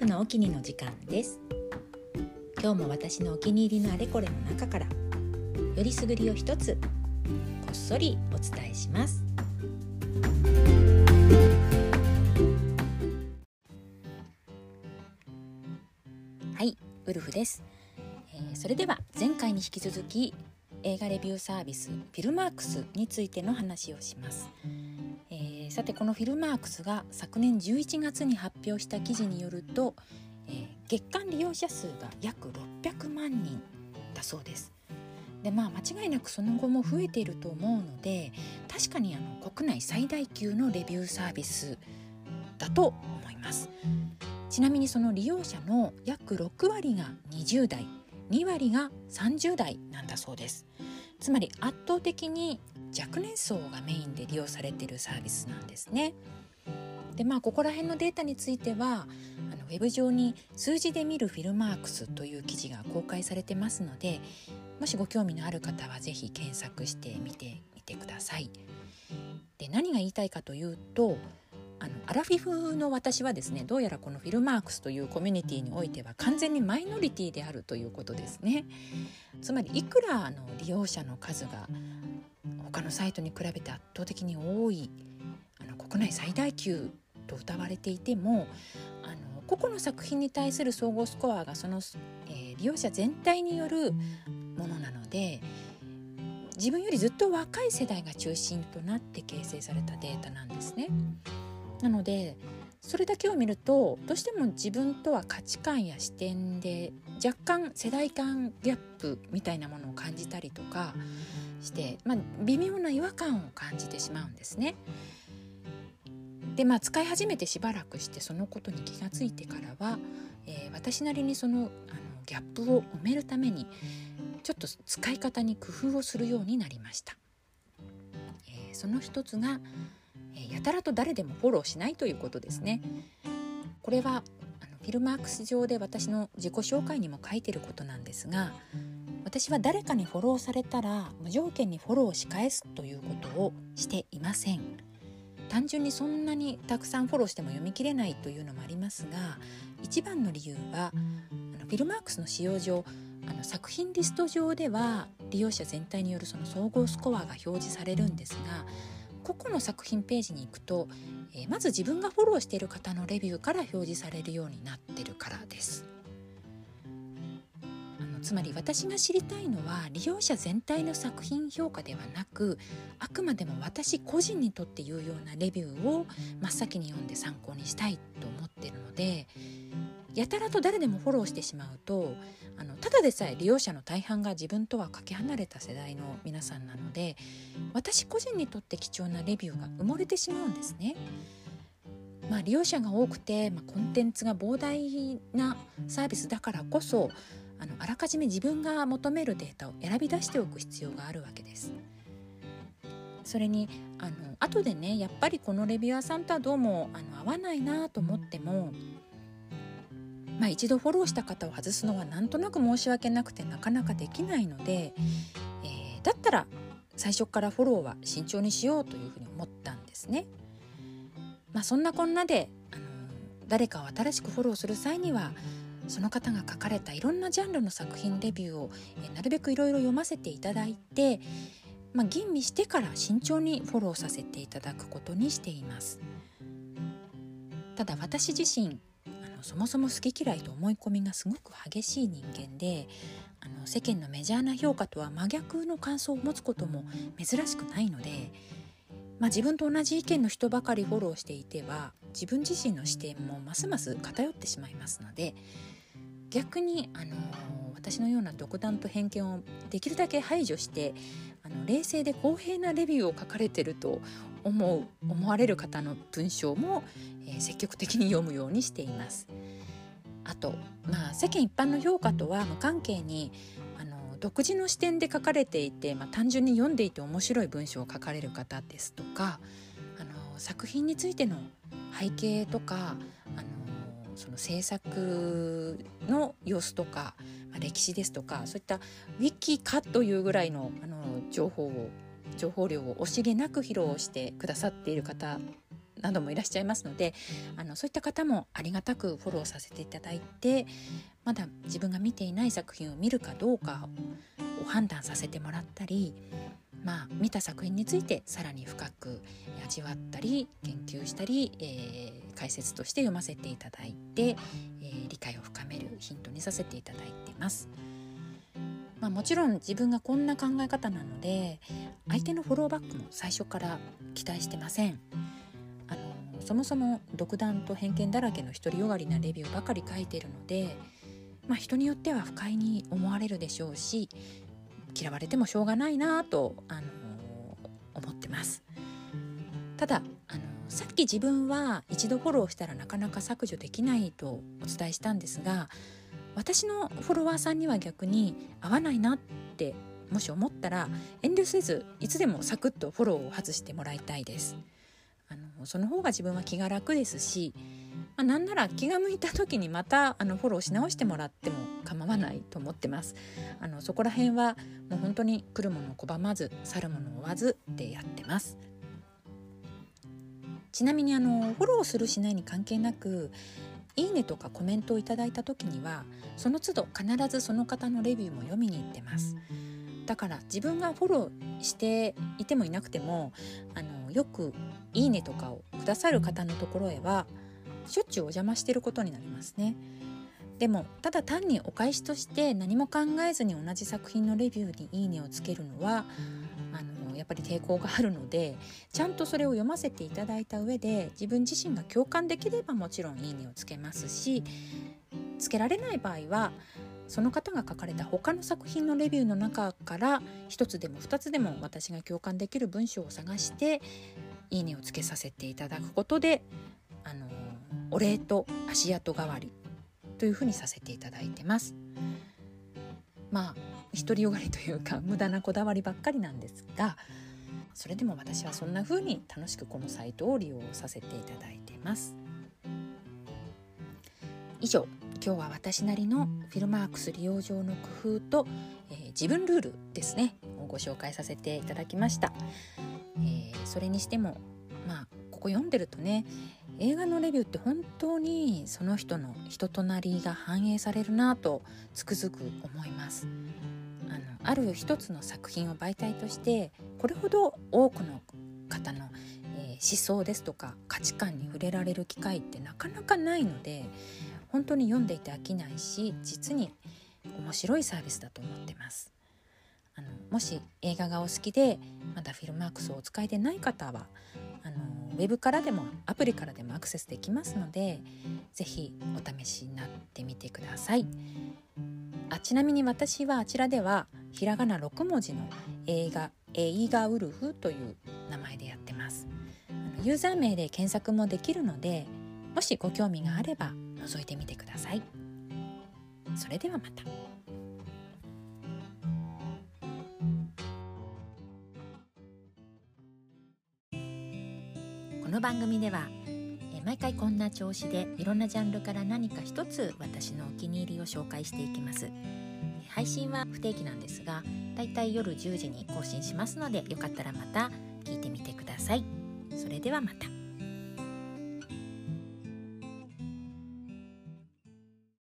婦のお気にの時間です。今日も私のお気に入りのあれこれの中からよりすぐりを一つこっそりお伝えします。はいウルフです、えー、それでは前回に引き続き映画レビューサービスフィルマークスについての話をします。さてこのフィルマークスが昨年11月に発表した記事によると、えー、月間利用者数が約600万人だそうです。でまあ間違いなくその後も増えていると思うので確かにあの国内最大級のレビューサービスだと思いますちなみにその利用者の約6割が20代2割が30代なんだそうですつまり圧倒的に若年層がメインで利用されているサービスなんですね。でまあここら辺のデータについてはあのウェブ上に数字で見るフィルマークスという記事が公開されてますのでもしご興味のある方は是非検索してみてみてください。で何が言いたいかというとあのアラフィフの私はですねどうやらこのフィルマークスというコミュニティにおいては完全にマイノリティであるということですね。つまりいくらあの利用者の数が他のサイトに比べて圧倒的に多いあの国内最大級と謳われていてもあの個々の作品に対する総合スコアがその、えー、利用者全体によるものなので自分よりずっと若い世代が中心となって形成されたデータなんですね。なのでそれだけを見るとどうしても自分とは価値観や視点で若干世代間ギャップみたいなものを感じたりとかして、まあ、微妙な違和感を感じてしまうんですね。でまあ使い始めてしばらくしてそのことに気がついてからは、えー、私なりにそのあのギャップを埋めるためにちょっと使い方に工夫をするようになりました。えー、その一つが、やたらと誰でもフォローしないということですね。これはあのフィルマークス上で私の自己紹介にも書いてることなんですが私は誰かにフォローされたら無条件にフォローし返すということをしていません単純にそんなにたくさんフォローしても読み切れないというのもありますが一番の理由はあのフィルマークスの使用上あの作品リスト上では利用者全体によるその総合スコアが表示されるんですが個々の作品ページに行くと、えー、まず自分がフォローしている方のレビューから表示されるようになってるからです。あのつまり私が知りたいのは利用者全体の作品評価ではなくあくまでも私個人にとって有用なレビューを真っ先に読んで参考にしたいと思ってるのでやたらと誰でもフォローしてしまうとあのただでさえ利用者の大半が自分とはかけ離れた世代の皆さんなので私個人にとって貴重なレビューが埋もれてしまうんですね。まあ、利用者が多くて、まあ、コンテンツが膨大なサービスだからこそあのあらかじめ自分が求めるデータを選び出しておく必要があるわけです。それにあの後でねやっぱりこのレビュアーさんとはどうもあの合わないなと思っても、まあ、一度フォローした方を外すのはなんとなく申し訳なくてなかなかできないので、えー、だったら最初からフォローは慎重にしようというふうに思ったんですね。まあ、そんなこんなであの誰かを新しくフォローする際にはその方が書かれたいろんなジャンルの作品レビューをえなるべくいろいろ読ませていただいて、まあ、吟味してから慎重にフォローさせていただくことにしていますただ私自身のそもそも好き嫌いと思い込みがすごく激しい人間であの世間のメジャーな評価とは真逆の感想を持つことも珍しくないので、まあ、自分と同じ意見の人ばかりフォローしていては自分自身の視点もますます偏ってしまいますので逆に、あの私のような独断と偏見をできるだけ排除してあの冷静で公平なレビューを書かれてると思う思われる方の文章も、えー、積極的に読むようにしています。あと、まあ、世間一般の評価とは無関係にあの独自の視点で書かれていて、まあ、単純に読んでいて面白い文章を書かれる方ですとかあの作品についての背景とかあのその制作の様子とか、まあ、歴史ですとかそういったウィキかというぐらいのあの情報を情報量を惜しげなく披露してくださっている方などもいらっしゃいますのであのそういった方もありがたくフォローさせていただいてまだ自分が見ていない作品を見るかどうかを判断させてもらったりまあ、見た作品についてさらに深く味わったり研究したり、えー、解説として読ませていただいて、えー、理解を深めるヒントにさせていただいてます。まあ、もちろん自分がこんな考え方なので相手のフォローバックも最初から期待してません。あのそもそも独断と偏見だらけの独りよがりなレビューばかり書いているので、まあ、人によっては不快に思われるでしょうし嫌われてもしょうがないなと、あの思ってます。ただあのさっき自分は一度フォローしたらなかなか削除できないとお伝えしたんですが私のフォロワーさんには逆に合わないなってもし思ったら遠慮せずいつでもサクッとフォローを外してもらいたいです。あのその方が自分は気が楽ですしまあ、なんなら気が向いた時にまたあのフォローし直してもらっても構わないと思ってます。あのそこら辺はもう本当に来るものを拒まず去るものを追わずでやってます。ちなみにあのフォローするしないに関係なくいいねとかコメントをいただいた時にはその都度必ずその方のレビューも読みに行ってます。だから自分がフォローしていてもいなくてもあのよく「いいね」とかをくださる方のところへはしょっちゅうお邪魔してることになりますね。でもただ単にお返しとして何も考えずに同じ作品のレビューに「いいね」をつけるのはあのやっぱり抵抗があるのでちゃんとそれを読ませていただいた上で自分自身が共感できればもちろん「いいね」をつけますしつけられない場合はその方が書かれた他の作品のレビューの中から1つでも2つでも私が共感できる文章を探して「いいね」をつけさせていただくことであのお礼と足跡代わりというふうにさせていただいてます。まあ独りよがりというか無駄なこだわりばっかりなんですがそれでも私はそんな風に楽しくこのサイトを利用させていただいてます以上今日は私なりのフィルマークス利用上の工夫と、えー、自分ルールですねをご紹介させていただきました、えー、それにしてもまあここ読んでるとね映画のレビューって本当にその人の人となりが反映されるなとつくづく思います。あのある一つの作品を媒体としてこれほど多くの方の、えー、思想ですとか価値観に触れられる機会ってなかなかないので本当に読んでいて飽きないし実に面白いサービスだと思ってます。あのもし映画がお好きでまだフィルマークスをお使いでない方はあのウェブからでもアプリからでもアクセスできますので是非お試しになってみてください。あちなみに私はあちらではひらがな6文字の映画「エイガウルフ」という名前でやってます。ユーザー名で検索もできるのでもしご興味があれば覗いてみてください。それではまた。この番組では毎回こんな調子でいろんなジャンルから何か一つ私のお気に入りを紹介していきます。配信は不定期なんですがだいたい夜10時に更新しますのでよかったらまた聞いてみてください。それではまた。